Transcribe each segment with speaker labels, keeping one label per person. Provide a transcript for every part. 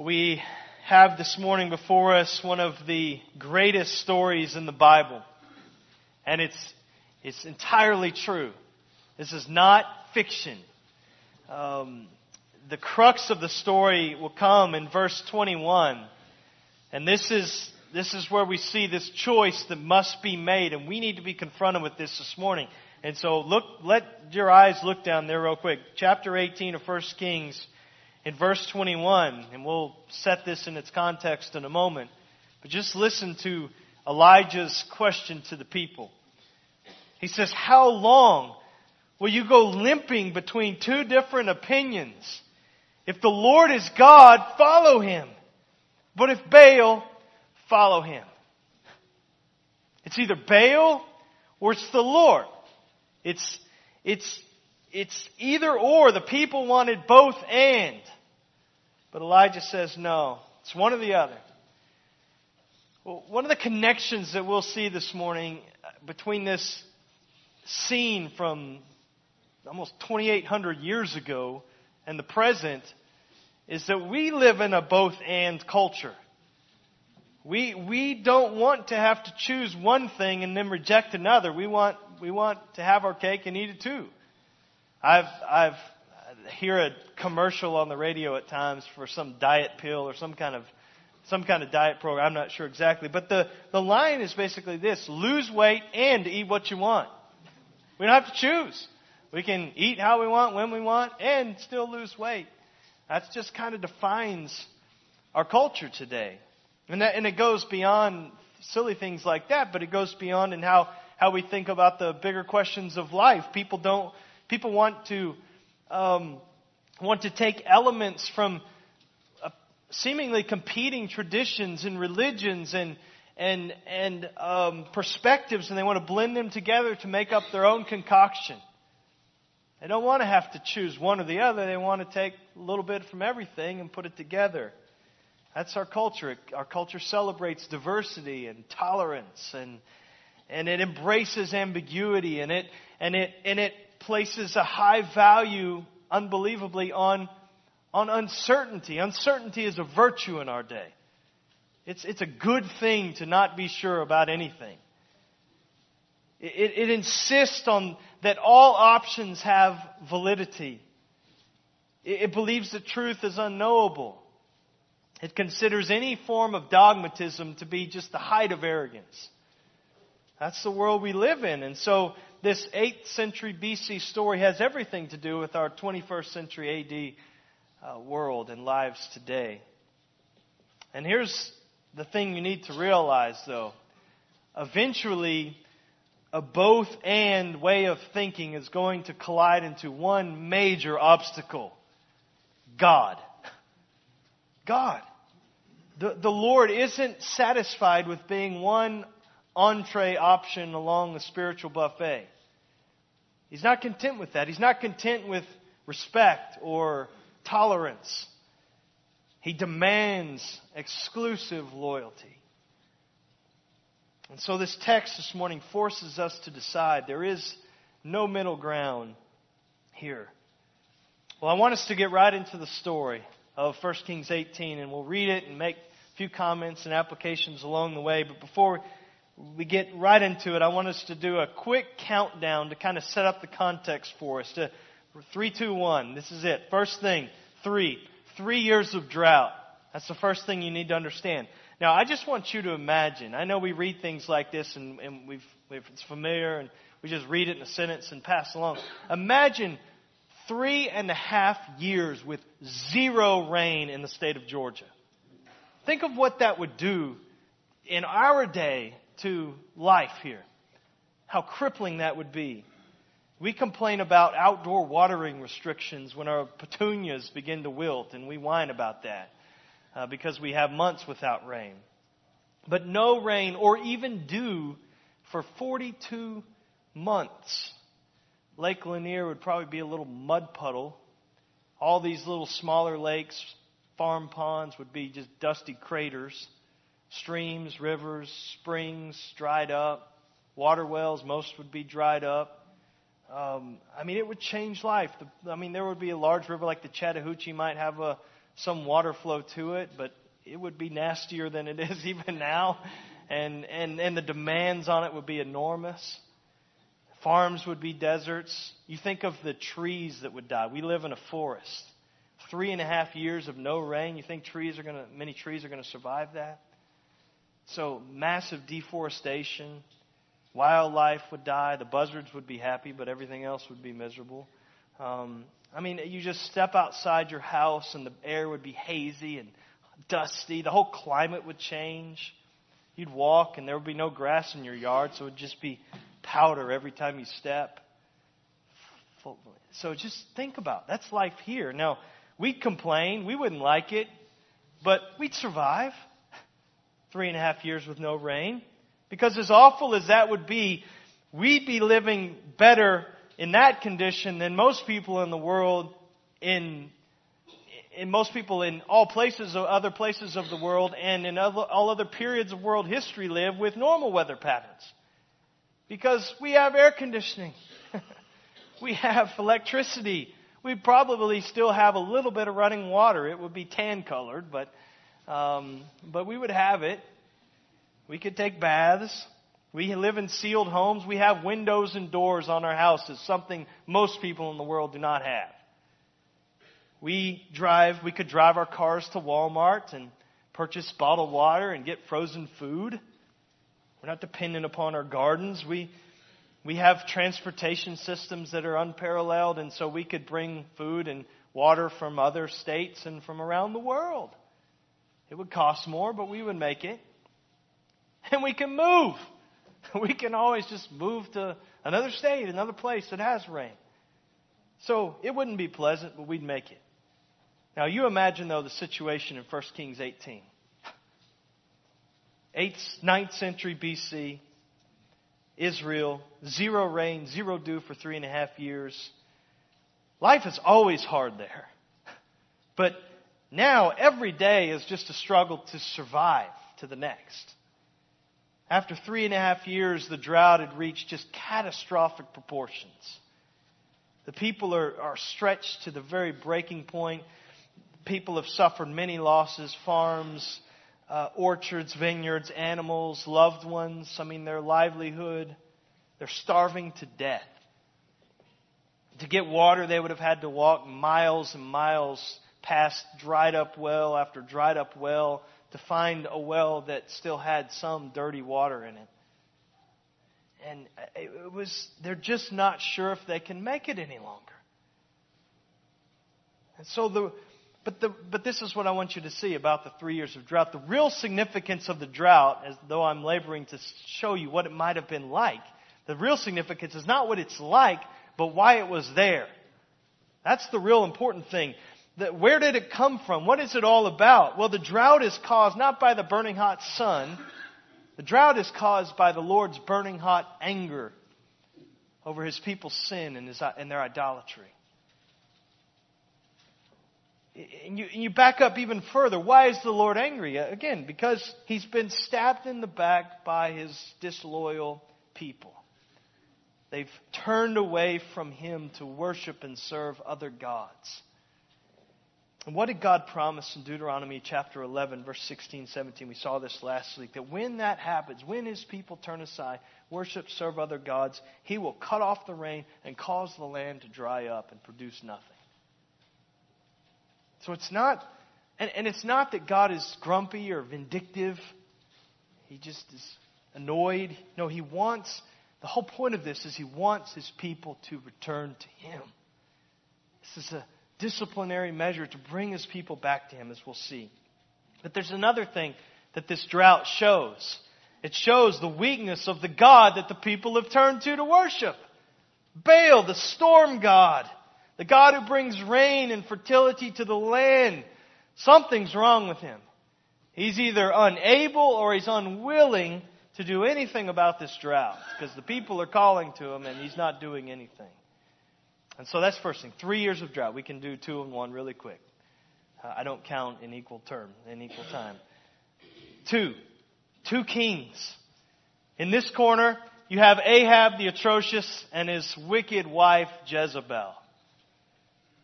Speaker 1: We have this morning before us one of the greatest stories in the Bible. And it's, it's entirely true. This is not fiction. Um, the crux of the story will come in verse 21. And this is, this is where we see this choice that must be made, and we need to be confronted with this this morning. And so look, let your eyes look down there real quick. Chapter 18 of 1 Kings in verse 21, and we'll set this in its context in a moment. But just listen to Elijah's question to the people. He says, How long will you go limping between two different opinions? If the Lord is God, follow him. But if Baal, follow him. It's either Baal or it's the Lord. It's, it's, it's either or. The people wanted both and. But Elijah says no. It's one or the other. Well, one of the connections that we'll see this morning uh, between this scene from almost 2,800 years ago and the present is that we live in a both and culture. We, we don't want to have to choose one thing and then reject another. We want, we want to have our cake and eat it too. I've, I've hear a commercial on the radio at times for some diet pill or some kind of some kind of diet program. I'm not sure exactly, but the the line is basically this: lose weight and eat what you want. We don't have to choose. We can eat how we want, when we want, and still lose weight. That just kind of defines our culture today, and that and it goes beyond silly things like that, but it goes beyond in how how we think about the bigger questions of life. People don't people want to um, want to take elements from uh, seemingly competing traditions and religions and and and um, perspectives, and they want to blend them together to make up their own concoction. They don't want to have to choose one or the other. They want to take a little bit from everything and put it together. That's our culture. Our culture celebrates diversity and tolerance and and it embraces ambiguity and it and it and it places a high value, unbelievably, on, on uncertainty. Uncertainty is a virtue in our day. It's, it's a good thing to not be sure about anything. It, it insists on that all options have validity. It, it believes that truth is unknowable. It considers any form of dogmatism to be just the height of arrogance. That's the world we live in. And so this 8th century BC story has everything to do with our 21st century AD uh, world and lives today. And here's the thing you need to realize though. Eventually, a both and way of thinking is going to collide into one major obstacle. God. God. The, the Lord isn't satisfied with being one entree option along the spiritual buffet. He's not content with that. He's not content with respect or tolerance. He demands exclusive loyalty. And so this text this morning forces us to decide there is no middle ground here. Well, I want us to get right into the story of 1 Kings 18, and we'll read it and make a few comments and applications along the way. But before we get right into it, I want us to do a quick countdown to kind of set up the context for us. To three, two, one. This is it. First thing, three. Three years of drought. That's the first thing you need to understand. Now, I just want you to imagine. I know we read things like this and, and we've, it's familiar and we just read it in a sentence and pass along. Imagine three and a half years with zero rain in the state of Georgia. Think of what that would do in our day to life here. How crippling that would be. We complain about outdoor watering restrictions when our petunias begin to wilt, and we whine about that uh, because we have months without rain. But no rain or even dew for 42 months. Lake Lanier would probably be a little mud puddle. All these little smaller lakes, farm ponds would be just dusty craters streams, rivers, springs dried up, water wells, most would be dried up. Um, I mean, it would change life. The, I mean, there would be a large river like the Chattahoochee might have a some water flow to it, but it would be nastier than it is even now. And, and, and the demands on it would be enormous. Farms would be deserts. You think of the trees that would die. We live in a forest. Three and a half years of no rain. You think trees are going to, many trees are going to survive that? So massive deforestation. Wildlife would die. The buzzards would be happy, but everything else would be miserable. Um, I mean, you just step outside your house and the air would be hazy and dusty. The whole climate would change. You'd walk and there would be no grass in your yard, so it would just be powder every time you step. So just think about it. that's life here. Now, we'd complain, we wouldn't like it, but we'd survive three and a half years with no rain. Because as awful as that would be, we'd be living better in that condition than most people in the world in in most people in all places other places of the world and in other, all other periods of world history live with normal weather patterns. Because we have air conditioning. We have electricity. We probably still have a little bit of running water. It would be tan colored but um, but we would have it we could take baths we live in sealed homes. We have windows and doors on our houses, something most people in the world do not have. We drive, we could drive our cars to Walmart and purchase bottled water and get frozen food. We're not dependent upon our gardens. We, we have transportation systems that are unparalleled, and so we could bring food and water from other states and from around the world. It would cost more, but we would make it. And we can move. We can always just move to another state, another place that has rain. So it wouldn't be pleasant, but we'd make it. Now you imagine though the situation in 1 Kings 18. 8th, 9th century BC, Israel, zero rain, zero dew for three and a half years. Life is always hard there. But now every day is just a struggle to survive to the next. After three and a half years, the drought had reached just catastrophic proportions. The people are, are stretched to the very breaking point. People have suffered many losses farms, uh, orchards, vineyards, animals, loved ones. I mean, their livelihood. They're starving to death. To get water, they would have had to walk miles and miles past dried up well after dried up well to find a well that still had some dirty water in it. And it was, they're just not sure if they can make it any longer. And so the, but the, but this is what I want you to see about the three years of drought. The real significance of the drought, as though I'm laboring to show you what it might have been like, the real significance is not what it's like, but why it was there. That's the real important thing that where did it come from? What is it all about? Well, the drought is caused not by the burning hot sun. The drought is caused by the Lord's burning hot anger over his people's sin and, his, and their idolatry. And you, and you back up even further. Why is the Lord angry? Again, because he's been stabbed in the back by his disloyal people. They've turned away from him to worship and serve other gods. And what did God promise in Deuteronomy chapter 11, verse 16, 17? We saw this last week. That when that happens, when his people turn aside, worship, serve other gods, he will cut off the rain and cause the land to dry up and produce nothing. So it's not, and, and it's not that God is grumpy or vindictive. He just is annoyed. No, he wants, the whole point of this is he wants his people to return to him. This is a disciplinary measure to bring his people back to him, as we'll see. But there's another thing that this drought shows. It shows the weakness of the God that the people have turned to to worship. Baal, the storm god, the God who brings rain and fertility to the land. Something's wrong with him. He's either unable or he's unwilling to do anything about this drought because the people are calling to him and he's not doing anything. And so that's first thing. Three years of drought. We can do two and one really quick. Uh, I don't count in equal term, in equal time. Two. Two kings. In this corner, you have Ahab the atrocious and his wicked wife Jezebel.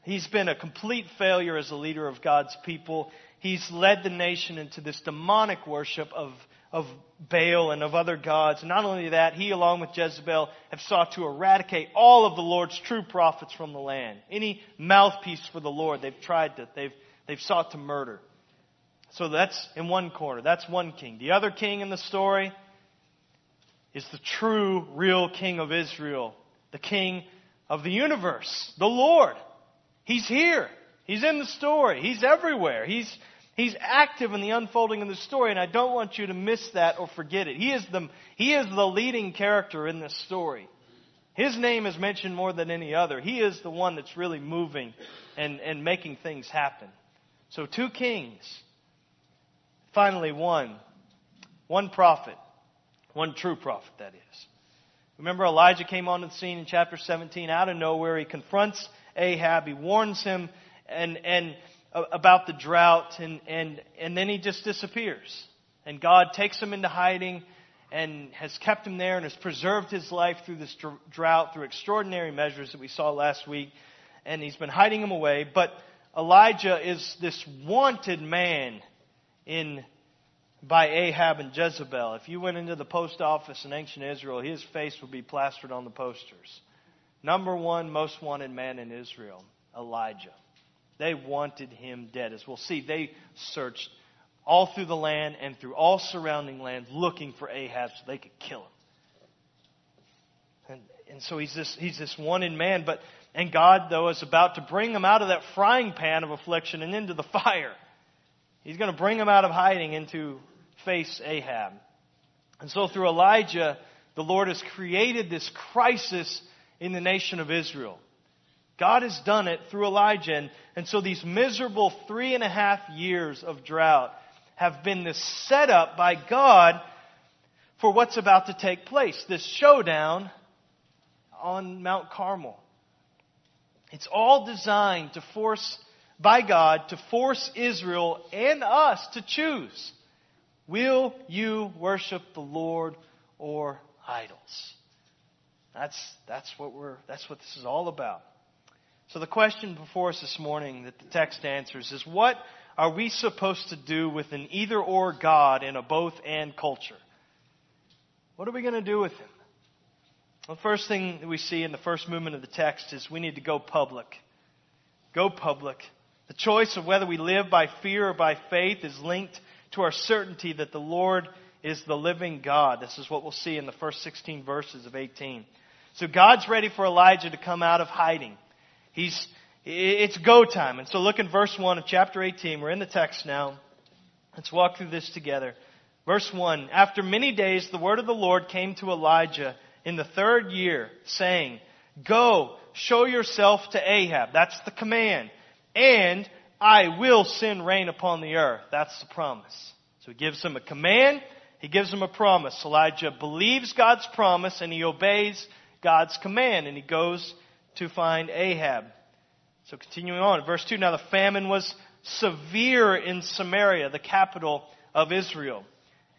Speaker 1: He's been a complete failure as a leader of God's people. He's led the nation into this demonic worship of, of Baal and of other gods. Not only that, he, along with Jezebel, have sought to eradicate all of the Lord's true prophets from the land. Any mouthpiece for the Lord, they've tried to, they've, they've sought to murder. So that's in one corner. That's one king. The other king in the story is the true, real king of Israel, the king of the universe, the Lord. He's here. He's in the story. He's everywhere. He's, he's active in the unfolding of the story, and I don't want you to miss that or forget it. He is the, he is the leading character in this story. His name is mentioned more than any other. He is the one that's really moving and, and making things happen. So, two kings Finally, one. One prophet. One true prophet, that is. Remember, Elijah came onto the scene in chapter 17 out of nowhere. He confronts Ahab. He warns him and, and about the drought, and, and, and then he just disappears. And God takes him into hiding and has kept him there and has preserved his life through this drought, through extraordinary measures that we saw last week. And he's been hiding him away. But Elijah is this wanted man in by Ahab and Jezebel. If you went into the post office in ancient Israel, his face would be plastered on the posters. Number one most wanted man in Israel, Elijah. They wanted him dead. As we'll see, they searched all through the land and through all surrounding lands looking for Ahab so they could kill him. And, and so he's this, he's this wanted man, but, and God, though, is about to bring him out of that frying pan of affliction and into the fire. He's going to bring him out of hiding into face Ahab. And so through Elijah, the Lord has created this crisis in the nation of Israel. God has done it through Elijah. And, and so these miserable three and a half years of drought have been this setup by God for what's about to take place this showdown on Mount Carmel. It's all designed to force by God to force Israel and us to choose. Will you worship the Lord or idols? That's, that's, what we're, that's what this is all about. So the question before us this morning that the text answers is what are we supposed to do with an either or God in a both and culture? What are we going to do with him? Well, the first thing that we see in the first movement of the text is we need to go public. Go public. The choice of whether we live by fear or by faith is linked to our certainty that the Lord is the living God. This is what we'll see in the first 16 verses of 18. So God's ready for Elijah to come out of hiding. He's, it's go time. And so look in verse 1 of chapter 18. We're in the text now. Let's walk through this together. Verse 1. After many days, the word of the Lord came to Elijah in the third year, saying, Go, show yourself to Ahab. That's the command and I will send rain upon the earth. That's the promise. So he gives him a command, he gives him a promise. Elijah believes God's promise and he obeys God's command and he goes to find Ahab. So continuing on, verse 2 Now the famine was severe in Samaria, the capital of Israel.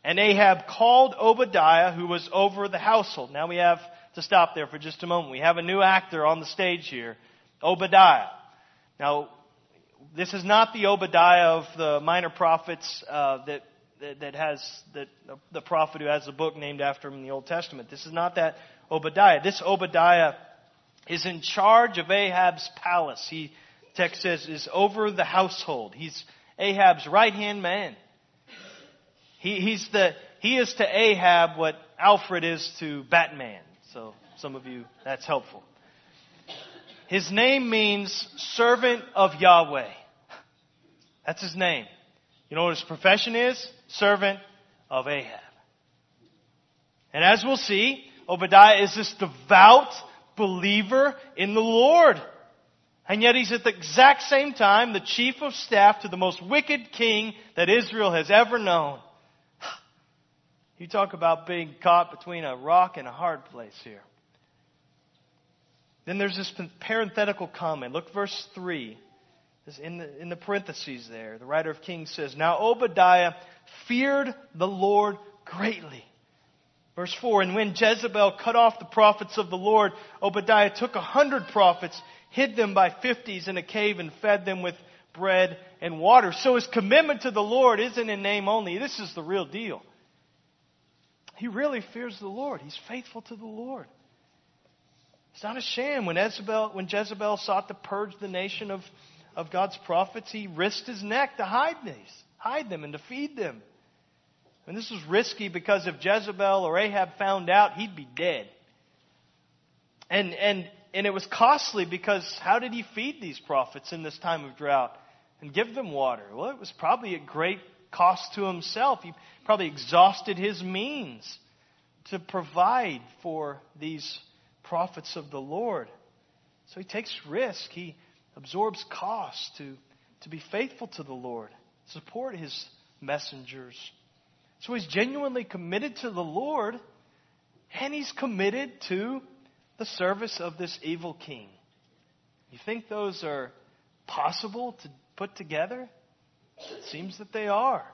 Speaker 1: And Ahab called Obadiah, who was over the household. Now we have to stop there for just a moment. We have a new actor on the stage here, Obadiah. Now, this is not the Obadiah of the minor prophets uh, that, that, that has that the prophet who has a book named after him in the Old Testament. This is not that Obadiah. This Obadiah is in charge of Ahab's palace. He text says is over the household. He's Ahab's right hand man. He, he's the he is to Ahab what Alfred is to Batman. So some of you that's helpful. His name means servant of Yahweh. That's his name. You know what his profession is? Servant of Ahab. And as we'll see, Obadiah is this devout believer in the Lord. And yet he's at the exact same time the chief of staff to the most wicked king that Israel has ever known. You talk about being caught between a rock and a hard place here. Then there's this parenthetical comment. Look verse 3. In the, in the parentheses there, the writer of Kings says, Now Obadiah feared the Lord greatly. Verse 4 And when Jezebel cut off the prophets of the Lord, Obadiah took a hundred prophets, hid them by fifties in a cave and fed them with bread and water. So his commitment to the Lord isn't in name only. This is the real deal. He really fears the Lord. He's faithful to the Lord. It's not a sham. When Jezebel, when Jezebel sought to purge the nation of, of God's prophets, he risked his neck to hide these, hide them and to feed them. And this was risky because if Jezebel or Ahab found out, he'd be dead. And, and, and it was costly because how did he feed these prophets in this time of drought and give them water? Well, it was probably at great cost to himself. He probably exhausted his means to provide for these prophets of the Lord. So he takes risk. He absorbs cost to, to be faithful to the Lord, support his messengers. So he's genuinely committed to the Lord, and he's committed to the service of this evil king. You think those are possible to put together? It seems that they are.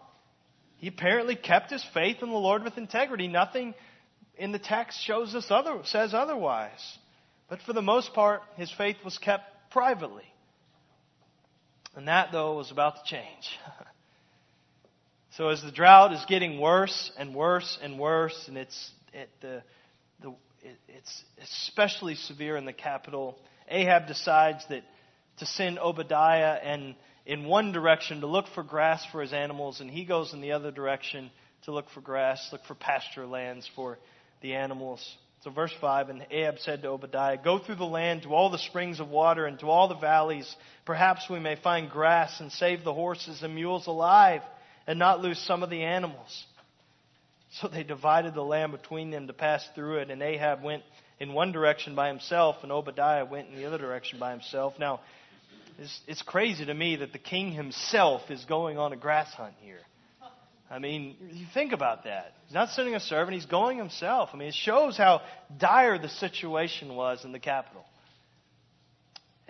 Speaker 1: He apparently kept his faith in the Lord with integrity. Nothing in the text shows us other, says otherwise. But for the most part, his faith was kept privately. And that, though, was about to change. so as the drought is getting worse and worse and worse, and it's it, the, the, it, it's especially severe in the capital, Ahab decides that to send Obadiah and in one direction to look for grass for his animals, and he goes in the other direction to look for grass, look for pasture lands for the animals. So, verse 5 And Ahab said to Obadiah, Go through the land to all the springs of water and to all the valleys. Perhaps we may find grass and save the horses and mules alive and not lose some of the animals. So they divided the land between them to pass through it, and Ahab went in one direction by himself, and Obadiah went in the other direction by himself. Now, it's, it's crazy to me that the king himself is going on a grass hunt here. I mean, you think about that. He's not sending a servant, he's going himself. I mean, it shows how dire the situation was in the capital.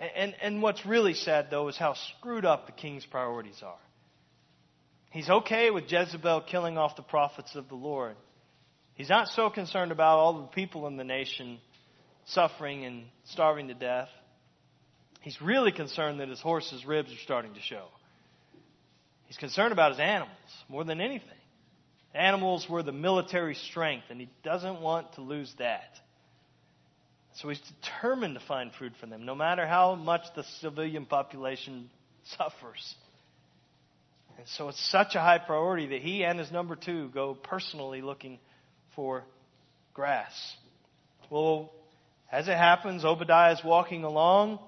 Speaker 1: And, and, and what's really sad, though, is how screwed up the king's priorities are. He's okay with Jezebel killing off the prophets of the Lord. He's not so concerned about all the people in the nation suffering and starving to death. He's really concerned that his horse's ribs are starting to show. He's concerned about his animals more than anything. Animals were the military strength, and he doesn't want to lose that. So he's determined to find food for them, no matter how much the civilian population suffers. And so it's such a high priority that he and his number two go personally looking for grass. Well, as it happens, Obadiah is walking along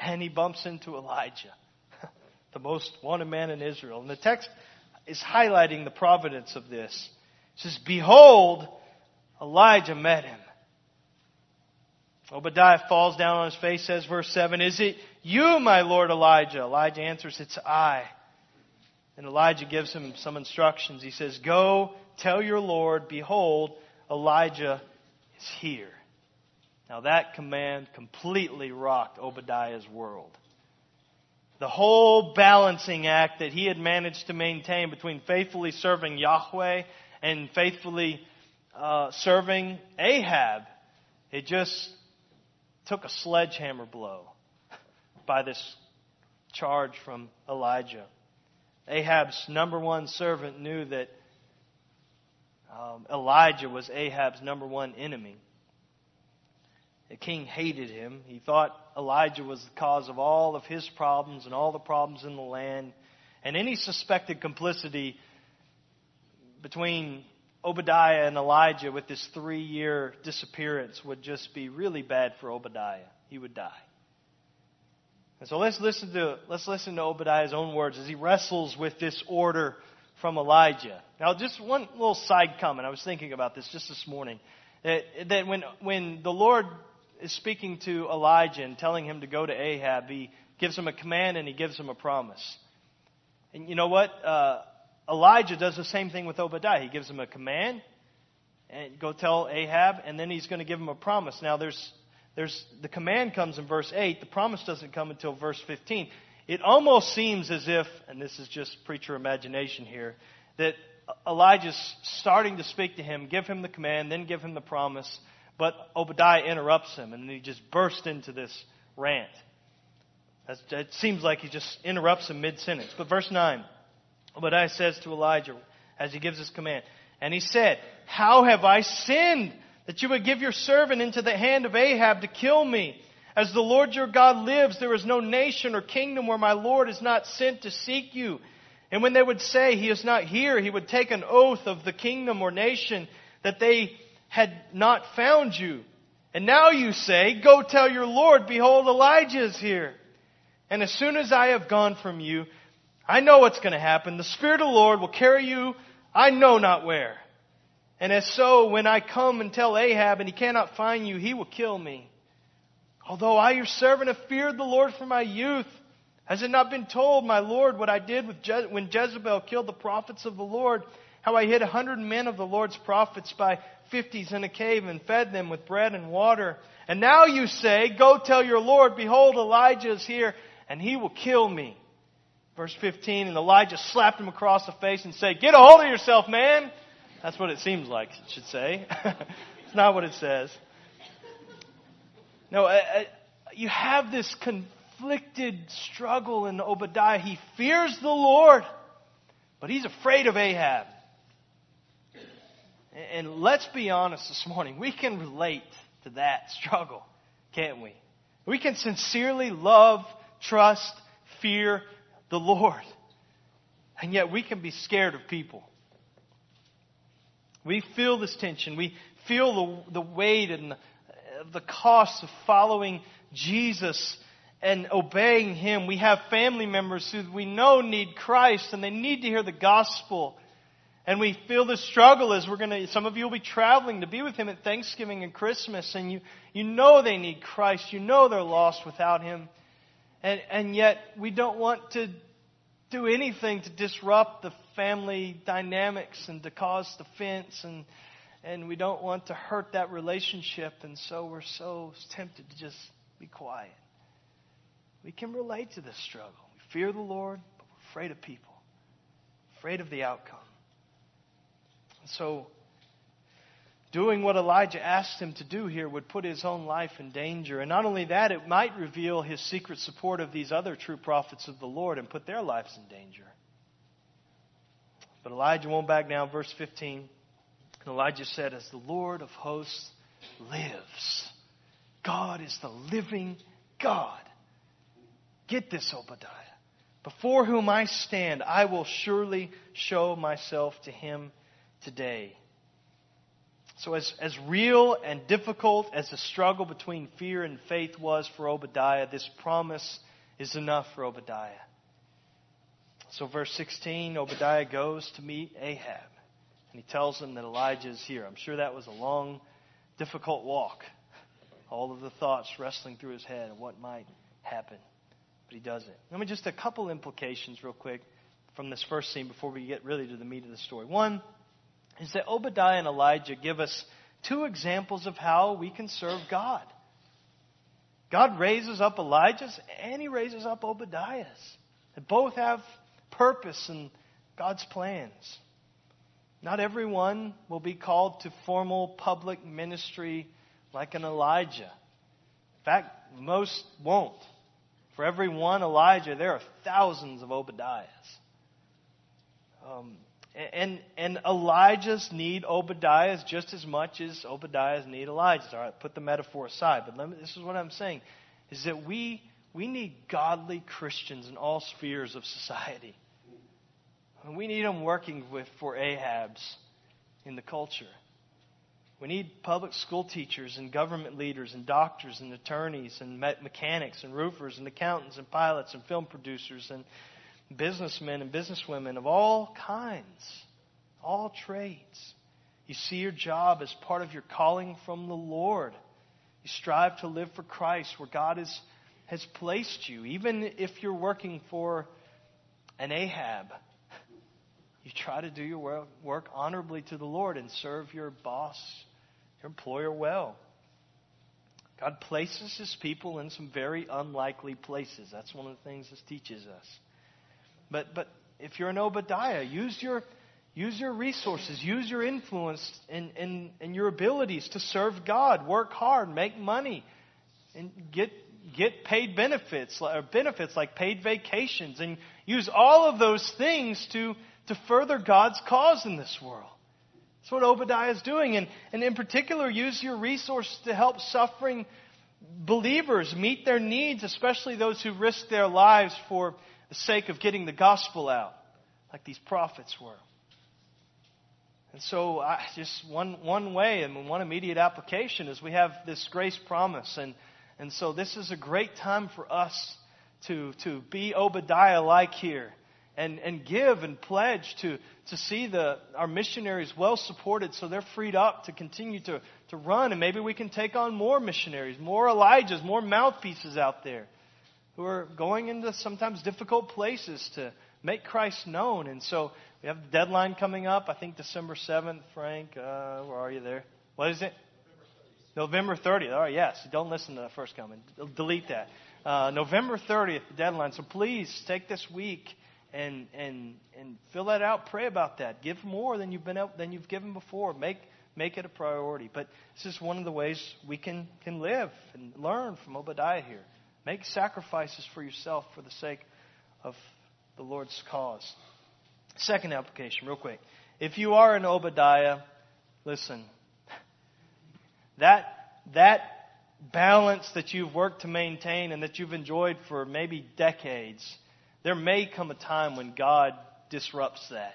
Speaker 1: and he bumps into Elijah the most wanted man in Israel. And the text is highlighting the providence of this. It says, Behold, Elijah met him. Obadiah falls down on his face, says verse 7, Is it you, my Lord Elijah? Elijah answers, It's I. And Elijah gives him some instructions. He says, Go tell your Lord, behold, Elijah is here. Now that command completely rocked Obadiah's world the whole balancing act that he had managed to maintain between faithfully serving Yahweh and faithfully uh, serving Ahab, it just took a sledgehammer blow by this charge from Elijah. Ahab's number one servant knew that um, Elijah was Ahab's number one enemy. The king hated him. He thought Elijah was the cause of all of his problems and all the problems in the land. And any suspected complicity between Obadiah and Elijah with this three year disappearance would just be really bad for Obadiah. He would die. And so let's listen to let's listen to Obadiah's own words as he wrestles with this order from Elijah. Now, just one little side comment. I was thinking about this just this morning. That, that when when the Lord is speaking to Elijah and telling him to go to Ahab, he gives him a command and he gives him a promise. And you know what? Uh, Elijah does the same thing with Obadiah. He gives him a command and go tell Ahab, and then he's going to give him a promise. Now, there's, there's the command comes in verse 8. The promise doesn't come until verse 15. It almost seems as if, and this is just preacher imagination here, that Elijah's starting to speak to him, give him the command, then give him the promise, but Obadiah interrupts him, and he just bursts into this rant. It seems like he just interrupts him mid sentence. But verse 9, Obadiah says to Elijah as he gives his command, And he said, How have I sinned that you would give your servant into the hand of Ahab to kill me? As the Lord your God lives, there is no nation or kingdom where my Lord is not sent to seek you. And when they would say, He is not here, he would take an oath of the kingdom or nation that they had not found you. And now you say, Go tell your Lord, behold, Elijah is here. And as soon as I have gone from you, I know what's going to happen. The Spirit of the Lord will carry you, I know not where. And as so, when I come and tell Ahab and he cannot find you, he will kill me. Although I, your servant, have feared the Lord from my youth, has it not been told, my Lord, what I did Je- when Jezebel killed the prophets of the Lord? How I hid a hundred men of the Lord's prophets by fifties in a cave and fed them with bread and water. And now you say, Go tell your Lord, behold, Elijah is here, and he will kill me. Verse 15, and Elijah slapped him across the face and said, Get a hold of yourself, man! That's what it seems like it should say. it's not what it says. No, uh, uh, you have this conflicted struggle in Obadiah. He fears the Lord, but he's afraid of Ahab. And let's be honest this morning, we can relate to that struggle, can't we? We can sincerely love, trust, fear the Lord. And yet we can be scared of people. We feel this tension. We feel the, the weight and the, the cost of following Jesus and obeying Him. We have family members who we know need Christ and they need to hear the gospel. And we feel the struggle as we're going to, some of you will be traveling to be with Him at Thanksgiving and Christmas, and you, you know they need Christ. You know they're lost without Him. And, and yet, we don't want to do anything to disrupt the family dynamics and to cause offense, and, and we don't want to hurt that relationship, and so we're so tempted to just be quiet. We can relate to this struggle. We fear the Lord, but we're afraid of people, afraid of the outcome. And So, doing what Elijah asked him to do here would put his own life in danger. And not only that, it might reveal his secret support of these other true prophets of the Lord and put their lives in danger. But Elijah won't back down. Verse 15. And Elijah said, As the Lord of hosts lives, God is the living God. Get this, Obadiah. Before whom I stand, I will surely show myself to him today. So, as, as real and difficult as the struggle between fear and faith was for Obadiah, this promise is enough for Obadiah. So, verse 16 Obadiah goes to meet Ahab, and he tells him that Elijah is here. I'm sure that was a long, difficult walk. All of the thoughts wrestling through his head of what might happen. But he does it. Let me just a couple implications, real quick, from this first scene before we get really to the meat of the story. One, is that Obadiah and Elijah give us two examples of how we can serve God. God raises up Elijah's and he raises up Obadiah's. They both have purpose and God's plans. Not everyone will be called to formal public ministry like an Elijah. In fact, most won't. For every one Elijah, there are thousands of Obadiahs. Um, and, and Elijah's need Obadiah's just as much as Obadiah's need Elijah's. All right, put the metaphor aside. But me, this is what I'm saying, is that we, we need godly Christians in all spheres of society. And we need them working with, for Ahab's in the culture. We need public school teachers and government leaders and doctors and attorneys and mechanics and roofers and accountants and pilots and film producers and businessmen and businesswomen of all kinds, all trades. You see your job as part of your calling from the Lord. You strive to live for Christ where God is, has placed you. Even if you're working for an Ahab, you try to do your work honorably to the Lord and serve your boss, your employer well. God places his people in some very unlikely places. That's one of the things this teaches us. But, but if you're an Obadiah, use your, use your resources, use your influence and, and, and your abilities to serve God. Work hard, make money, and get get paid benefits or benefits like paid vacations and use all of those things to, to further God's cause in this world. That's what Obadiah is doing. And, and in particular, use your resources to help suffering believers meet their needs, especially those who risk their lives for the sake of getting the gospel out, like these prophets were. And so, I, just one, one way and one immediate application is we have this grace promise. And, and so, this is a great time for us to, to be Obadiah like here and, and give and pledge to, to see the, our missionaries well supported so they're freed up to continue to, to run. And maybe we can take on more missionaries, more Elijahs, more mouthpieces out there who are going into sometimes difficult places to make Christ known. And so we have the deadline coming up, I think December 7th. Frank, uh, where are you there? What is it? November 30th. All right, yes. Don't listen to the first comment. Delete that. Uh, November 30th, the deadline. So please take this week and and and fill that out. Pray about that. Give more than you've been than you've given before. Make make it a priority. But this is one of the ways we can can live and learn from Obadiah here. Make sacrifices for yourself for the sake of the Lord's cause. Second application, real quick. If you are an Obadiah, listen. That that balance that you've worked to maintain and that you've enjoyed for maybe decades there may come a time when God disrupts that.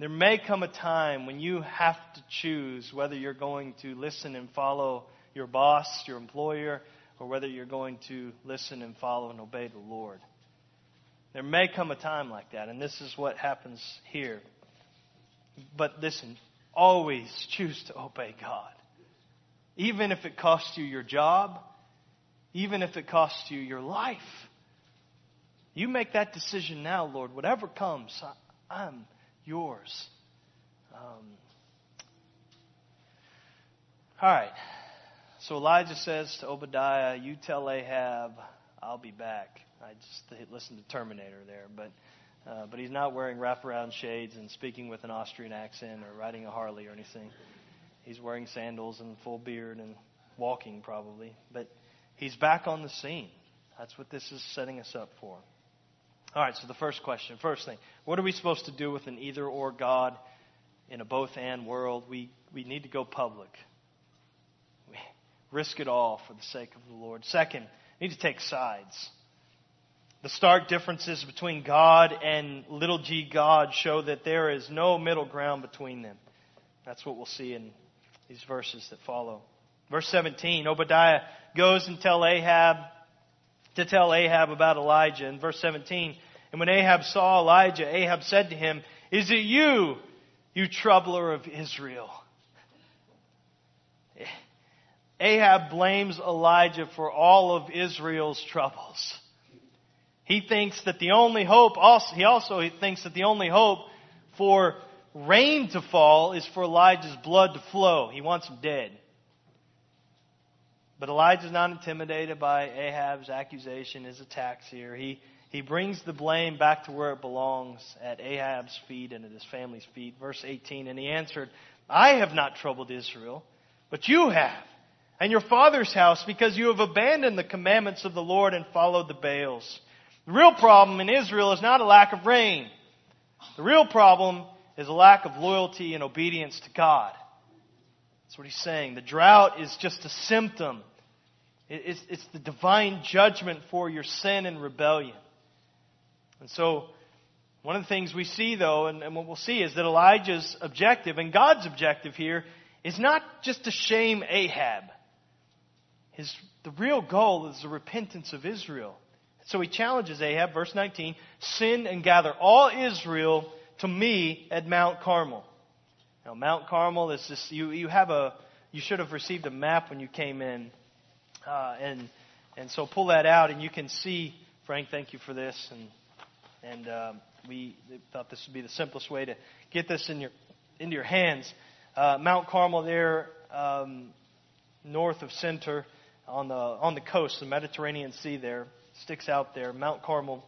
Speaker 1: There may come a time when you have to choose whether you're going to listen and follow your boss, your employer, or whether you're going to listen and follow and obey the Lord. There may come a time like that, and this is what happens here. But listen, always choose to obey God. Even if it costs you your job, even if it costs you your life. You make that decision now, Lord. Whatever comes, I, am yours. Um, all right. So Elijah says to Obadiah, You tell Ahab, I'll be back. I just listened to Terminator there, but. Uh, but he's not wearing wraparound shades and speaking with an Austrian accent or riding a Harley or anything. He's wearing sandals and full beard and walking probably. But he's back on the scene. That's what this is setting us up for. All right, so the first question, first thing, what are we supposed to do with an either or God in a both and world? We, we need to go public. Risk it all for the sake of the Lord. Second, need to take sides. The stark differences between God and little g God show that there is no middle ground between them. That's what we'll see in these verses that follow. Verse 17 Obadiah goes and tell Ahab to tell Ahab about Elijah. In verse 17, and when Ahab saw Elijah, Ahab said to him, Is it you, you troubler of Israel? Ahab blames Elijah for all of Israel's troubles. He thinks that the only hope, also, he also thinks that the only hope for rain to fall is for Elijah's blood to flow. He wants him dead. But Elijah's not intimidated by Ahab's accusation, his attacks here. He, he brings the blame back to where it belongs at Ahab's feet and at his family's feet. Verse 18, and he answered, I have not troubled Israel, but you have, and your father's house, because you have abandoned the commandments of the Lord and followed the Baals. The real problem in Israel is not a lack of rain. The real problem is a lack of loyalty and obedience to God. That's what he's saying. The drought is just a symptom. It's, it's the divine judgment for your sin and rebellion. And so, one of the things we see, though, and, and what we'll see, is that Elijah's objective and God's objective here is not just to shame Ahab. His, the real goal is the repentance of Israel. So he challenges Ahab, verse 19, sin and gather all Israel to me at Mount Carmel. Now, Mount Carmel is this, you, you have a, you should have received a map when you came in. Uh, and, and so pull that out and you can see, Frank, thank you for this. And, and um, we thought this would be the simplest way to get this in your, into your hands. Uh, Mount Carmel there, um, north of Center on the, on the coast, the Mediterranean Sea there, sticks out there. Mount Carmel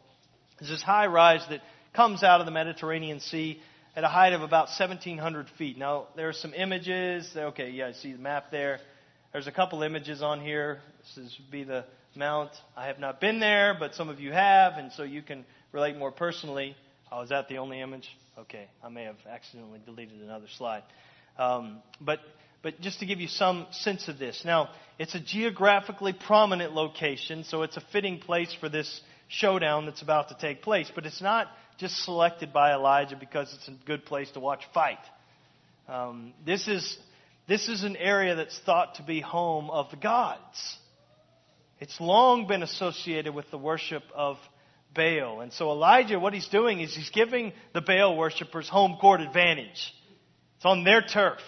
Speaker 1: is this high rise that comes out of the Mediterranean Sea at a height of about 1,700 feet. Now, there are some images. Okay, yeah, I see the map there. There's a couple images on here. This is be the Mount. I have not been there, but some of you have, and so you can relate more personally. Oh, is that the only image? Okay, I may have accidentally deleted another slide. Um, but, but just to give you some sense of this. Now, it's a geographically prominent location, so it's a fitting place for this showdown that's about to take place. But it's not just selected by Elijah because it's a good place to watch fight. Um, this is this is an area that's thought to be home of the gods. It's long been associated with the worship of Baal. And so Elijah, what he's doing is he's giving the Baal worshippers home court advantage. It's on their turf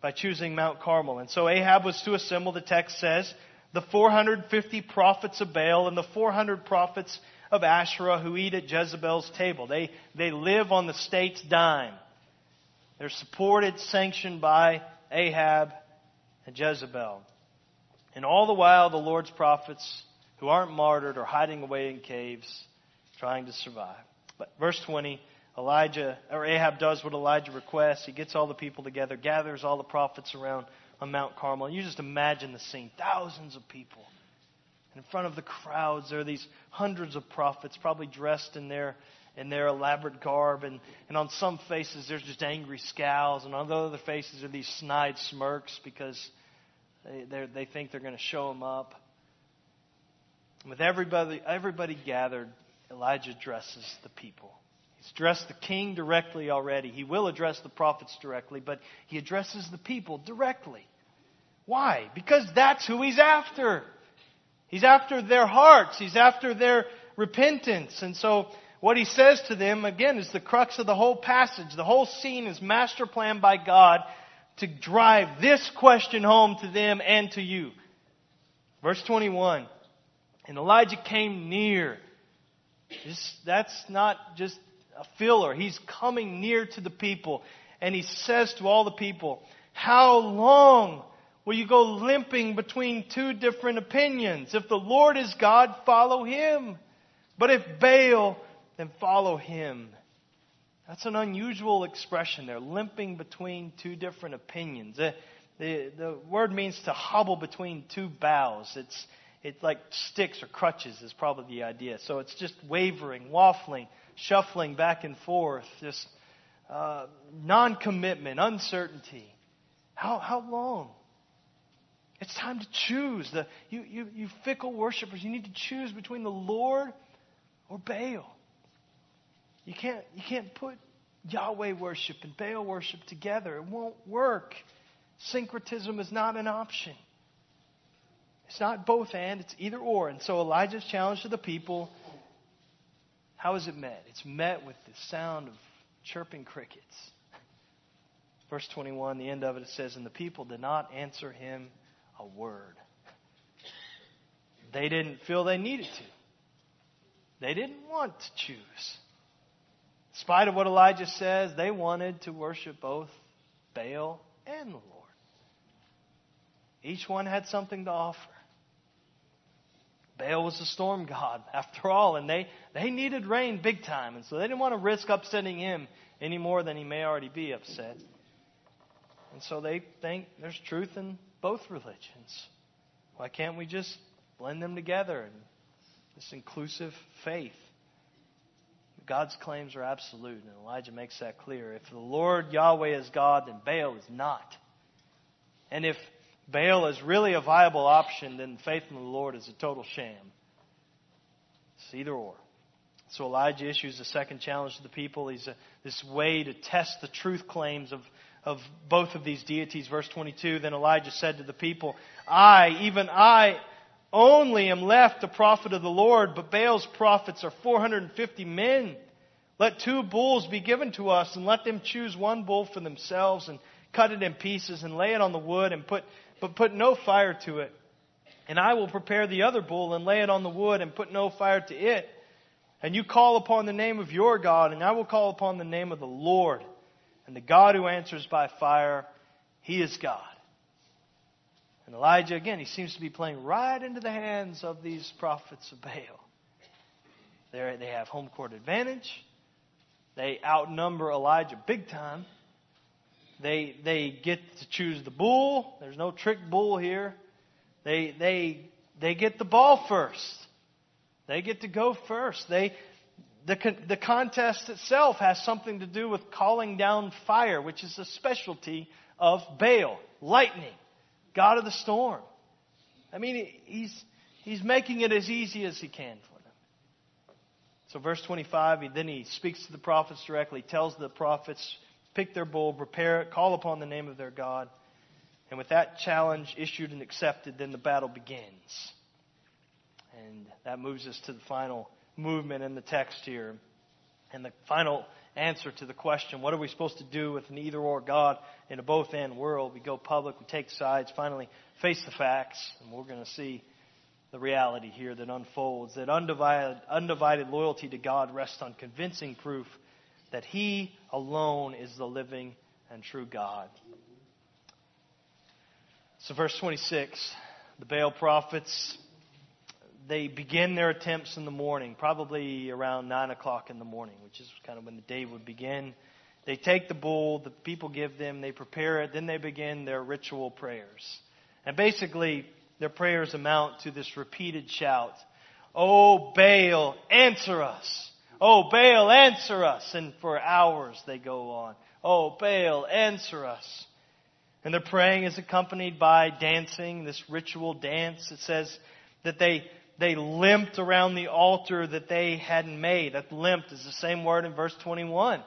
Speaker 1: by choosing Mount Carmel. And so Ahab was to assemble, the text says, the 450 prophets of Baal and the 400 prophets of Asherah who eat at Jezebel's table. They, they live on the state's dime. They're supported, sanctioned by Ahab and Jezebel. And all the while, the Lord's prophets who aren't martyred are hiding away in caves, trying to survive. But verse 20, Elijah, or Ahab does what Elijah requests. He gets all the people together, gathers all the prophets around on Mount Carmel. And you just imagine the scene thousands of people. In front of the crowds, there are these hundreds of prophets, probably dressed in their in their elaborate garb, and, and on some faces there's just angry scowls, and on the other faces are these snide smirks because they they think they're going to show them up. With everybody everybody gathered, Elijah addresses the people. He's addressed the king directly already. He will address the prophets directly, but he addresses the people directly. Why? Because that's who he's after. He's after their hearts. He's after their repentance. And so what he says to them, again, is the crux of the whole passage. The whole scene is master planned by God to drive this question home to them and to you. Verse 21. And Elijah came near. That's not just a filler. He's coming near to the people. And he says to all the people, How long will you go limping between two different opinions? If the Lord is God, follow him. But if Baal, then follow him. That's an unusual expression there, limping between two different opinions. The, the, the word means to hobble between two boughs. It's, it's like sticks or crutches is probably the idea. So it's just wavering, waffling, shuffling back and forth, just uh, non commitment, uncertainty. How, how long? It's time to choose. The, you, you, you fickle worshipers, you need to choose between the Lord or Baal. You can't, you can't put Yahweh worship and Baal worship together. It won't work. Syncretism is not an option. It's not both and, it's either or. And so Elijah's challenge to the people how is it met? It's met with the sound of chirping crickets. Verse 21, the end of it, it says, And the people did not answer him a word. They didn't feel they needed to. They didn't want to choose. In spite of what Elijah says, they wanted to worship both Baal and the Lord. Each one had something to offer. Baal was the storm god, after all, and they, they needed rain big time, and so they didn't want to risk upsetting him any more than he may already be upset. And so they think there's truth in both religions. Why can't we just blend them together in this inclusive faith? God's claims are absolute, and Elijah makes that clear. If the Lord Yahweh is God, then Baal is not. And if Baal is really a viable option, then faith in the Lord is a total sham. It's either or. So Elijah issues a second challenge to the people. He's a, this way to test the truth claims of, of both of these deities. Verse 22 Then Elijah said to the people, I, even I, only am left a prophet of the Lord, but Baal's prophets are 450 men. Let two bulls be given to us, and let them choose one bull for themselves, and cut it in pieces, and lay it on the wood, and put but put no fire to it. And I will prepare the other bull and lay it on the wood and put no fire to it. And you call upon the name of your God, and I will call upon the name of the Lord. And the God who answers by fire, he is God. And Elijah, again, he seems to be playing right into the hands of these prophets of Baal. They're, they have home court advantage. They outnumber Elijah big time. They, they get to choose the bull. There's no trick bull here. They, they they get the ball first. They get to go first. They, the, the contest itself has something to do with calling down fire, which is a specialty of Baal, lightning, God of the storm. I mean, he's, he's making it as easy as he can for them. So, verse 25, he, then he speaks to the prophets directly, tells the prophets, pick their bull, prepare it, call upon the name of their God. And with that challenge issued and accepted, then the battle begins. And that moves us to the final movement in the text here. And the final answer to the question, what are we supposed to do with an either or God in a both and world? We go public, we take sides, finally face the facts, and we're going to see the reality here that unfolds. That undivided, undivided loyalty to God rests on convincing proof that He alone is the living and true God. So, verse 26, the Baal prophets they begin their attempts in the morning, probably around 9 o'clock in the morning, which is kind of when the day would begin. They take the bull, the people give them, they prepare it, then they begin their ritual prayers. And basically, their prayers amount to this repeated shout, Oh Baal, answer us! Oh Baal, answer us! And for hours they go on. Oh Baal, answer us! And their praying is accompanied by dancing, this ritual dance. It says that they they limped around the altar that they hadn't made. That limped is the same word in verse 21.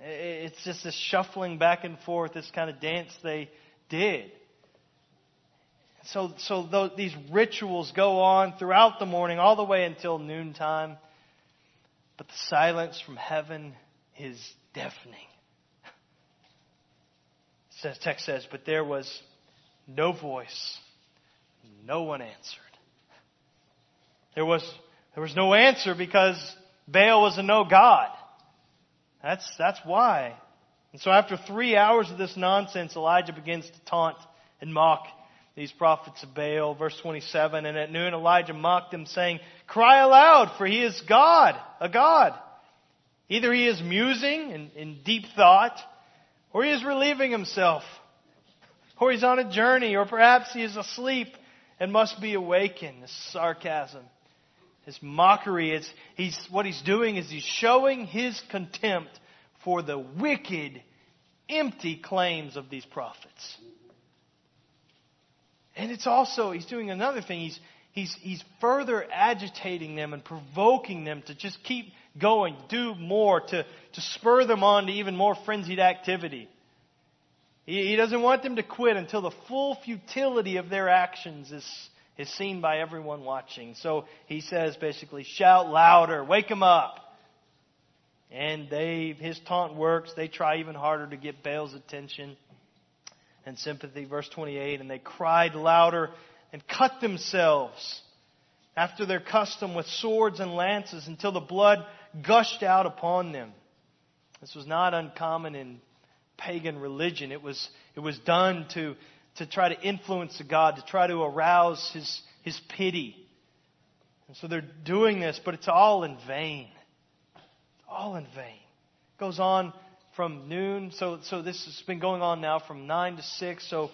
Speaker 1: It's just this shuffling back and forth, this kind of dance they did. So, so these rituals go on throughout the morning, all the way until noontime. But the silence from heaven is deafening. The text says, But there was no voice, no one answered. There was, there was no answer because Baal was a no God. That's, that's why. And so after three hours of this nonsense, Elijah begins to taunt and mock these prophets of Baal. Verse 27, and at noon Elijah mocked them saying, Cry aloud, for he is God, a God. Either he is musing in, in deep thought, or he is relieving himself, or he's on a journey, or perhaps he is asleep and must be awakened. This sarcasm his mockery. It's, he's, what he's doing is he's showing his contempt for the wicked, empty claims of these prophets. And it's also, he's doing another thing. He's, he's, he's further agitating them and provoking them to just keep going, do more, to, to spur them on to even more frenzied activity. He, he doesn't want them to quit until the full futility of their actions is, is seen by everyone watching. So he says basically, shout louder, wake them up. And they, his taunt works. They try even harder to get Baal's attention and sympathy. Verse 28, and they cried louder and cut themselves after their custom with swords and lances until the blood gushed out upon them. This was not uncommon in pagan religion. It was, it was done to to try to influence God, to try to arouse his, his pity. And so they're doing this, but it's all in vain. All in vain. It goes on from noon, so, so this has been going on now from 9 to 6, so,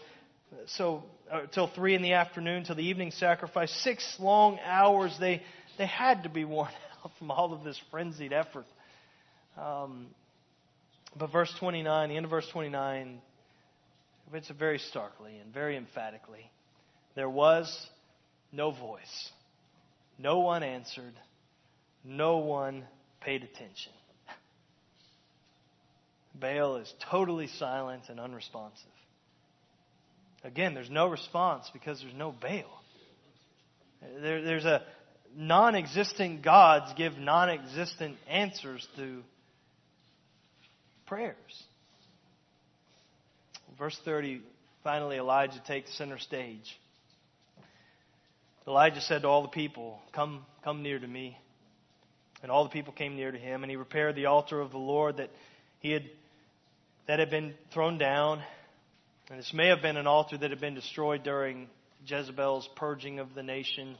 Speaker 1: so uh, till 3 in the afternoon, till the evening sacrifice. Six long hours. They, they had to be worn out from all of this frenzied effort. Um, but verse 29, the end of verse 29, it's very starkly and very emphatically. There was no voice. No one answered. No one paid attention. Baal is totally silent and unresponsive. Again, there's no response because there's no Baal. There, there's a non existent gods give non existent answers to prayers. Verse 30, finally, Elijah takes center stage. Elijah said to all the people, Come, come near to me. And all the people came near to him, and he repaired the altar of the Lord that he had that had been thrown down. And this may have been an altar that had been destroyed during Jezebel's purging of the nation.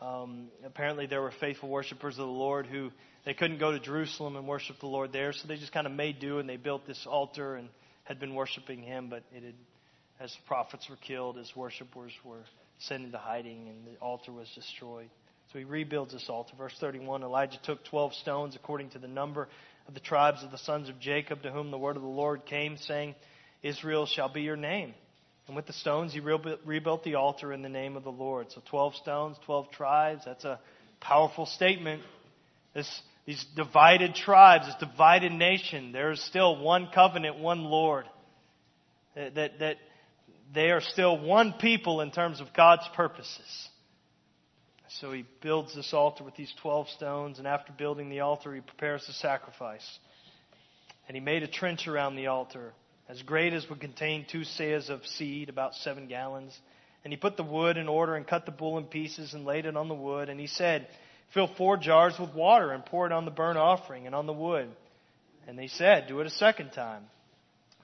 Speaker 1: Um, apparently, there were faithful worshippers of the Lord who they couldn't go to Jerusalem and worship the Lord there, so they just kind of made do and they built this altar and had been worshiping him, but it had, as prophets were killed, as worshipers were sent into hiding, and the altar was destroyed. So he rebuilds this altar. Verse 31 Elijah took 12 stones according to the number of the tribes of the sons of Jacob, to whom the word of the Lord came, saying, Israel shall be your name. And with the stones, he rebuilt the altar in the name of the Lord. So 12 stones, 12 tribes. That's a powerful statement. This, these divided tribes, this divided nation, there is still one covenant, one Lord. That, that, that they are still one people in terms of God's purposes. So he builds this altar with these 12 stones, and after building the altar, he prepares the sacrifice. And he made a trench around the altar as great as would contain two seahs of seed, about seven gallons. And he put the wood in order and cut the bull in pieces and laid it on the wood. And he said, Fill four jars with water and pour it on the burnt offering and on the wood. And they said, Do it a second time.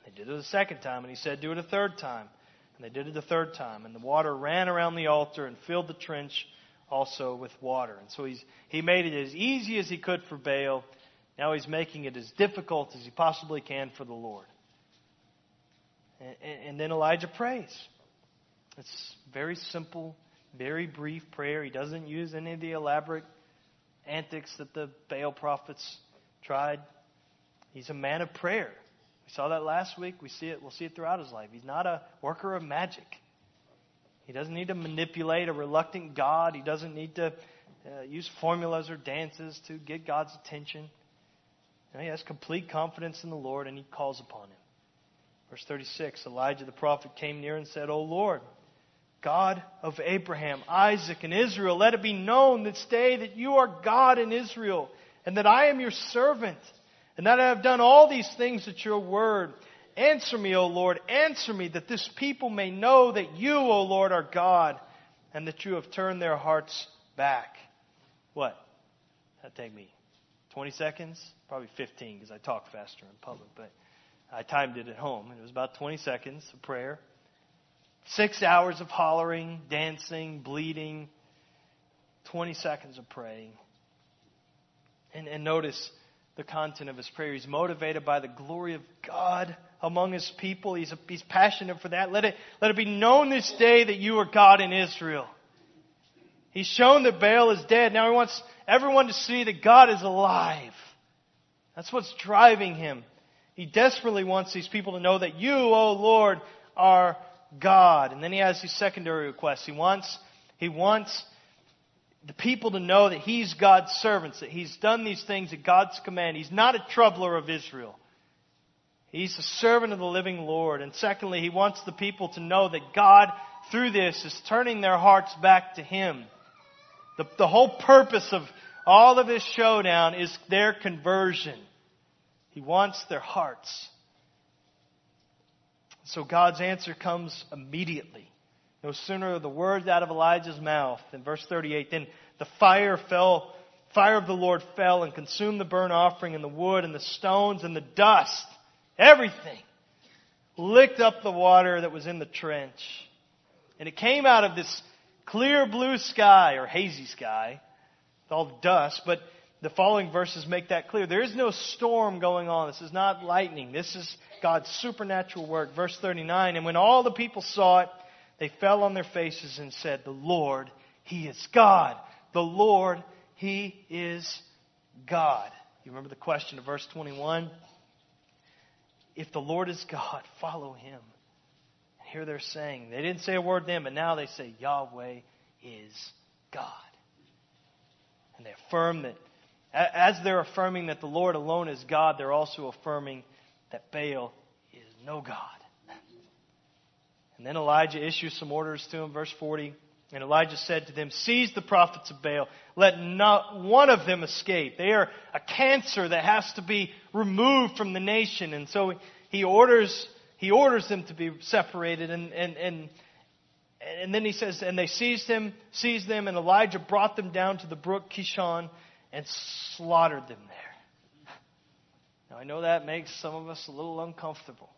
Speaker 1: They did it a second time. And he said, Do it a third time. And they did it a third time. And the water ran around the altar and filled the trench also with water. And so he's, he made it as easy as he could for Baal. Now he's making it as difficult as he possibly can for the Lord. And, and then Elijah prays. It's very simple, very brief prayer. He doesn't use any of the elaborate antics that the Baal prophets tried. He's a man of prayer. We saw that last week. We see it. We'll see it throughout his life. He's not a worker of magic. He doesn't need to manipulate a reluctant God. He doesn't need to uh, use formulas or dances to get God's attention. he has complete confidence in the Lord and he calls upon him. Verse 36 Elijah the prophet came near and said, O Lord, God of Abraham, Isaac, and Israel, let it be known this day that you are God in Israel, and that I am your servant, and that I have done all these things at your word. Answer me, O Lord, answer me, that this people may know that you, O Lord, are God, and that you have turned their hearts back. What? That take me 20 seconds? Probably 15 because I talk faster in public, but I timed it at home, and it was about 20 seconds of prayer. Six hours of hollering, dancing, bleeding, 20 seconds of praying. And, and notice the content of his prayer. He's motivated by the glory of God among his people. He's, he's passionate for that. Let it, let it be known this day that you are God in Israel. He's shown that Baal is dead. Now he wants everyone to see that God is alive. That's what's driving him. He desperately wants these people to know that you, O oh Lord, are God. And then he has these secondary requests. He wants, he wants the people to know that he's God's servants, that he's done these things at God's command. He's not a troubler of Israel. He's a servant of the living Lord. And secondly, he wants the people to know that God, through this, is turning their hearts back to him. The, the whole purpose of all of this showdown is their conversion. He wants their hearts. So God's answer comes immediately. No sooner are the words out of Elijah's mouth than verse 38, then the fire fell, fire of the Lord fell and consumed the burnt offering and the wood and the stones and the dust, everything. Licked up the water that was in the trench. And it came out of this clear blue sky or hazy sky, all dust, but the following verses make that clear. There is no storm going on. This is not lightning. This is God's supernatural work. Verse 39 And when all the people saw it, they fell on their faces and said, The Lord, He is God. The Lord, He is God. You remember the question of verse 21? If the Lord is God, follow Him. And here they're saying, they didn't say a word then, but now they say, Yahweh is God. And they affirm that as they're affirming that the Lord alone is God, they're also affirming that Baal is no God. And then Elijah issues some orders to him, verse 40. And Elijah said to them, Seize the prophets of Baal. Let not one of them escape. They are a cancer that has to be removed from the nation. And so he orders, he orders them to be separated. And, and, and, and then he says, And they seized him, seized them, and Elijah brought them down to the brook Kishon and slaughtered them there. Now, I know that makes some of us a little uncomfortable.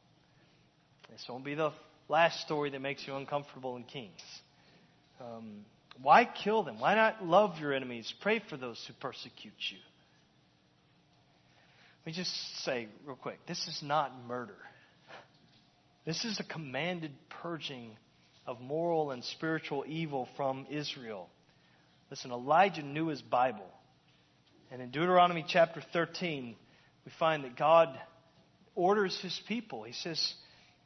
Speaker 1: This won't be the last story that makes you uncomfortable in Kings. Um, why kill them? Why not love your enemies? Pray for those who persecute you. Let me just say real quick this is not murder. This is a commanded purging of moral and spiritual evil from Israel. Listen, Elijah knew his Bible. And in Deuteronomy chapter 13, we find that God orders his people. He says,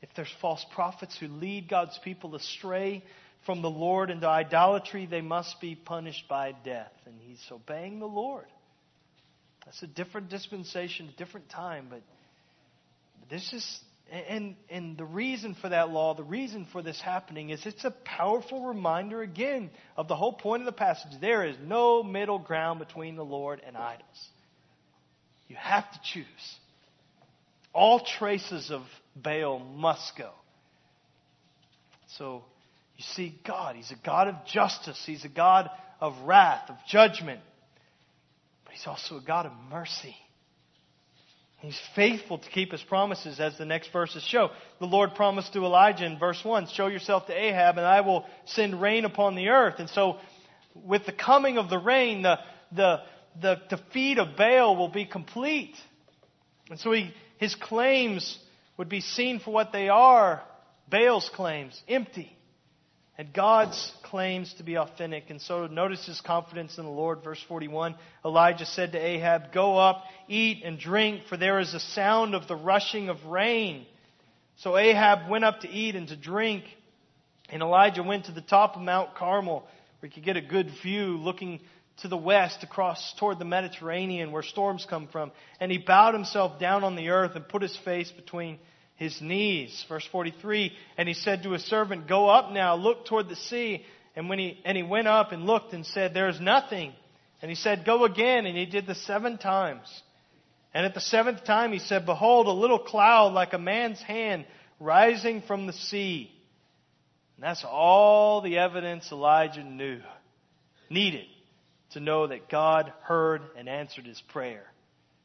Speaker 1: if there's false prophets who lead God's people astray from the Lord into idolatry, they must be punished by death. And he's obeying the Lord. That's a different dispensation, a different time, but this is and and the reason for that law, the reason for this happening is it's a powerful reminder again of the whole point of the passage. There is no middle ground between the Lord and idols. You have to choose. All traces of Baal must go. So you see God, He's a God of justice, He's a God of wrath, of judgment. But He's also a God of mercy. He's faithful to keep his promises, as the next verses show. The Lord promised to Elijah in verse 1 Show yourself to Ahab, and I will send rain upon the earth. And so, with the coming of the rain, the, the, the defeat of Baal will be complete. And so, he, his claims would be seen for what they are Baal's claims, empty and God's claims to be authentic. And so notice his confidence in the Lord. Verse 41 Elijah said to Ahab, Go up, eat and drink, for there is a sound of the rushing of rain. So Ahab went up to eat and to drink. And Elijah went to the top of Mount Carmel, where he could get a good view looking to the west across toward the Mediterranean, where storms come from. And he bowed himself down on the earth and put his face between his knees. Verse 43, and he said to his servant, Go up now, look toward the sea. And when he, and he went up and looked and said, There is nothing. And he said, Go again. And he did this seven times. And at the seventh time he said, Behold, a little cloud like a man's hand rising from the sea. And that's all the evidence Elijah knew, needed to know that God heard and answered his prayer.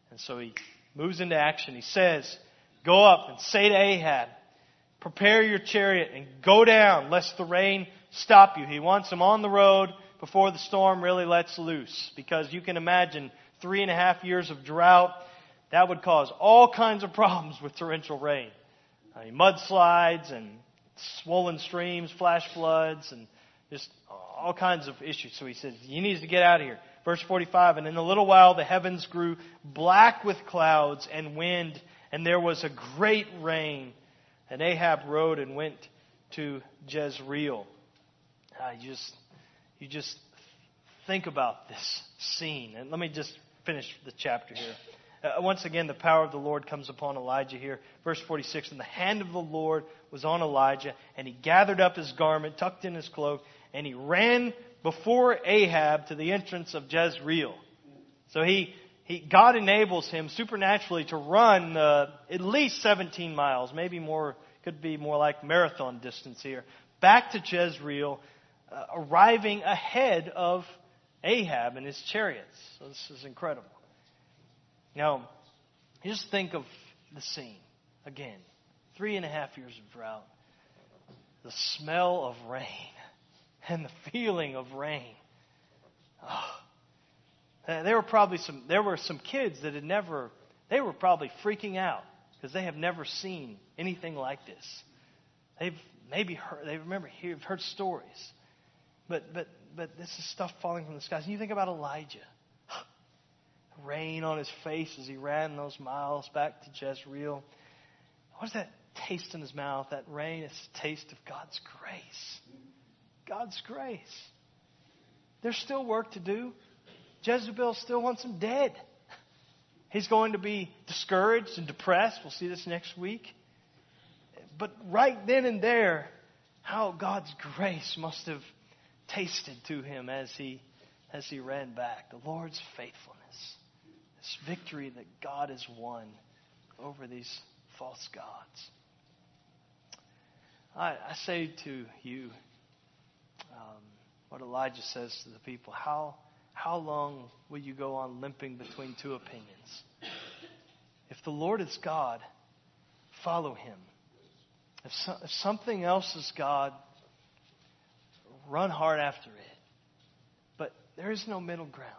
Speaker 1: And so he moves into action. He says, Go up and say to Ahab, prepare your chariot and go down lest the rain stop you. He wants him on the road before the storm really lets loose because you can imagine three and a half years of drought. That would cause all kinds of problems with torrential rain. I mean, mudslides and swollen streams, flash floods, and just all kinds of issues. So he says, you need to get out of here. Verse 45, and in a little while the heavens grew black with clouds and wind and there was a great rain. And Ahab rode and went to Jezreel. Uh, you just, you just think about this scene. And let me just finish the chapter here. Uh, once again, the power of the Lord comes upon Elijah here. Verse 46 And the hand of the Lord was on Elijah, and he gathered up his garment, tucked in his cloak, and he ran before Ahab to the entrance of Jezreel. So he, he, God enables him supernaturally to run uh, at least 17 miles, maybe more, could be more like marathon distance here, back to Jezreel, uh, arriving ahead of Ahab and his chariots. So this is incredible. Now, just think of the scene again. Three and a half years of drought, the smell of rain, and the feeling of rain. Oh, uh, there were probably some there were some kids that had never they were probably freaking out because they have never seen anything like this. They've maybe heard they remember heard, heard stories, but but but this is stuff falling from the skies. And you think about Elijah, rain on his face as he ran those miles back to Jezreel. What's that taste in his mouth? That rain is a taste of God's grace. God's grace. There's still work to do. Jezebel still wants him dead. He's going to be discouraged and depressed. We'll see this next week. But right then and there, how God's grace must have tasted to him as he as he ran back. The Lord's faithfulness. This victory that God has won over these false gods. I, I say to you um, what Elijah says to the people. How how long will you go on limping between two opinions? If the Lord is God, follow him. If, so, if something else is God, run hard after it. But there is no middle ground.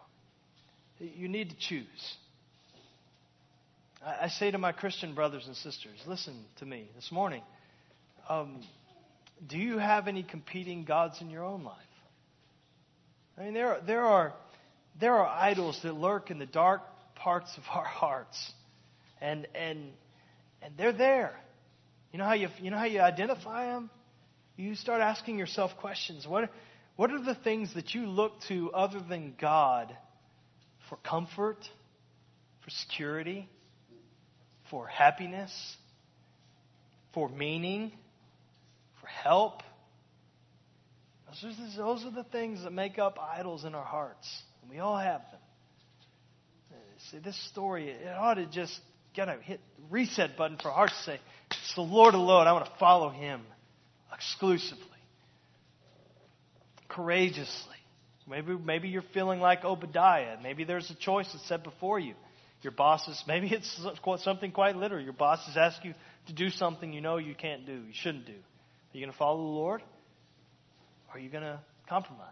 Speaker 1: You need to choose. I, I say to my Christian brothers and sisters, listen to me this morning. Um, do you have any competing gods in your own life? I mean, there, there, are, there are idols that lurk in the dark parts of our hearts. And, and, and they're there. You know, how you, you know how you identify them? You start asking yourself questions. What, what are the things that you look to other than God for comfort, for security, for happiness, for meaning, for help? Those are, the things that make up idols in our hearts. And we all have them. See, this story, it ought to just get a hit reset button for our say, It's the Lord alone. I want to follow Him exclusively, courageously. Maybe, maybe you're feeling like Obadiah. Maybe there's a choice that's set before you. Your bosses, maybe it's something quite literal. Your bosses ask you to do something you know you can't do, you shouldn't do. Are you going to follow the Lord? Are you going to compromise?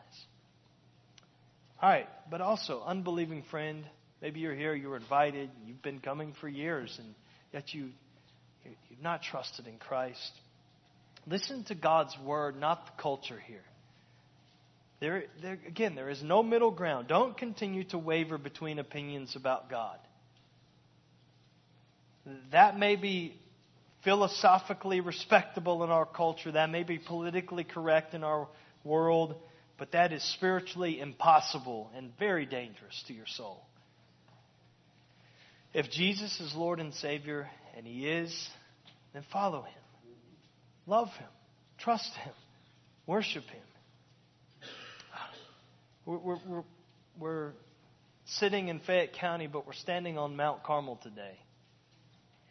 Speaker 1: All right, but also, unbelieving friend, maybe you're here, you were invited, you've been coming for years, and yet you, you've not trusted in Christ. Listen to God's word, not the culture here. There, there, again, there is no middle ground. Don't continue to waver between opinions about God. That may be philosophically respectable in our culture. That may be politically correct in our world. But that is spiritually impossible and very dangerous to your soul. If Jesus is Lord and Savior, and He is, then follow Him. Love Him. Trust Him. Worship Him. We're, we're, we're, sitting in Fayette County, but we're standing on Mount Carmel today.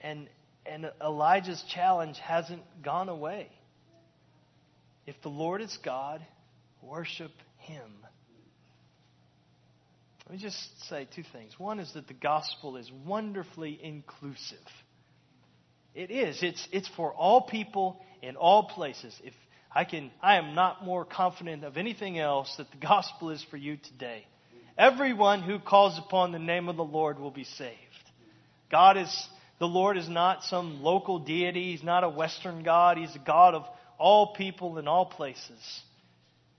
Speaker 1: And, and Elijah's challenge hasn't gone away. If the Lord is God, worship Him. Let me just say two things. One is that the gospel is wonderfully inclusive. It is. It's, it's for all people in all places. If I can, I am not more confident of anything else that the gospel is for you today. Everyone who calls upon the name of the Lord will be saved. God is, the Lord is not some local deity. He's not a Western God. He's a God of all people in all places.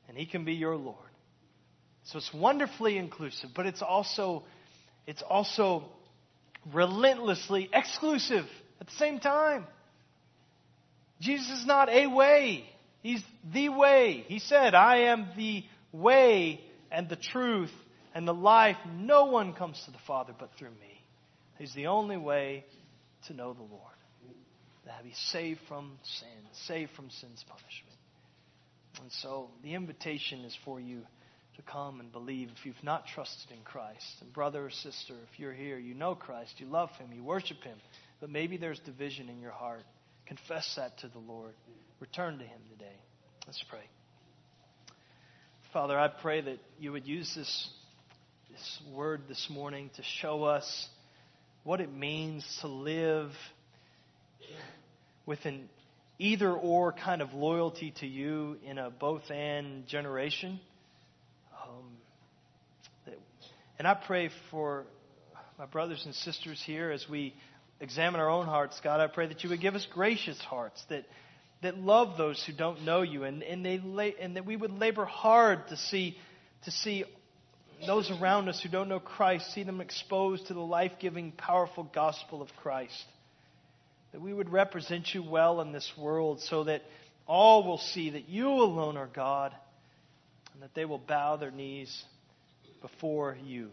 Speaker 1: And He can be your Lord. So it's wonderfully inclusive, but it's also, it's also relentlessly exclusive at the same time. Jesus is not a way. He's the way. He said, I am the way and the truth and the life. No one comes to the Father but through me. He's the only way to know the Lord. That be saved from sin, saved from sin's punishment. And so the invitation is for you to come and believe if you've not trusted in Christ. And brother or sister, if you're here, you know Christ, you love Him, you worship Him, but maybe there's division in your heart. Confess that to the Lord. Return to Him today. Let's pray. Father, I pray that you would use this, this word this morning to show us what it means to live with an either or kind of loyalty to you in a both and generation. Um, and I pray for my brothers and sisters here as we examine our own hearts, God, I pray that you would give us gracious hearts that, that love those who don't know you and, and, they and that we would labor hard to see, to see those around us who don't know Christ, see them exposed to the life giving, powerful gospel of Christ. That we would represent you well in this world so that all will see that you alone are God and that they will bow their knees before you.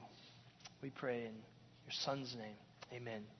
Speaker 1: We pray in your Son's name. Amen.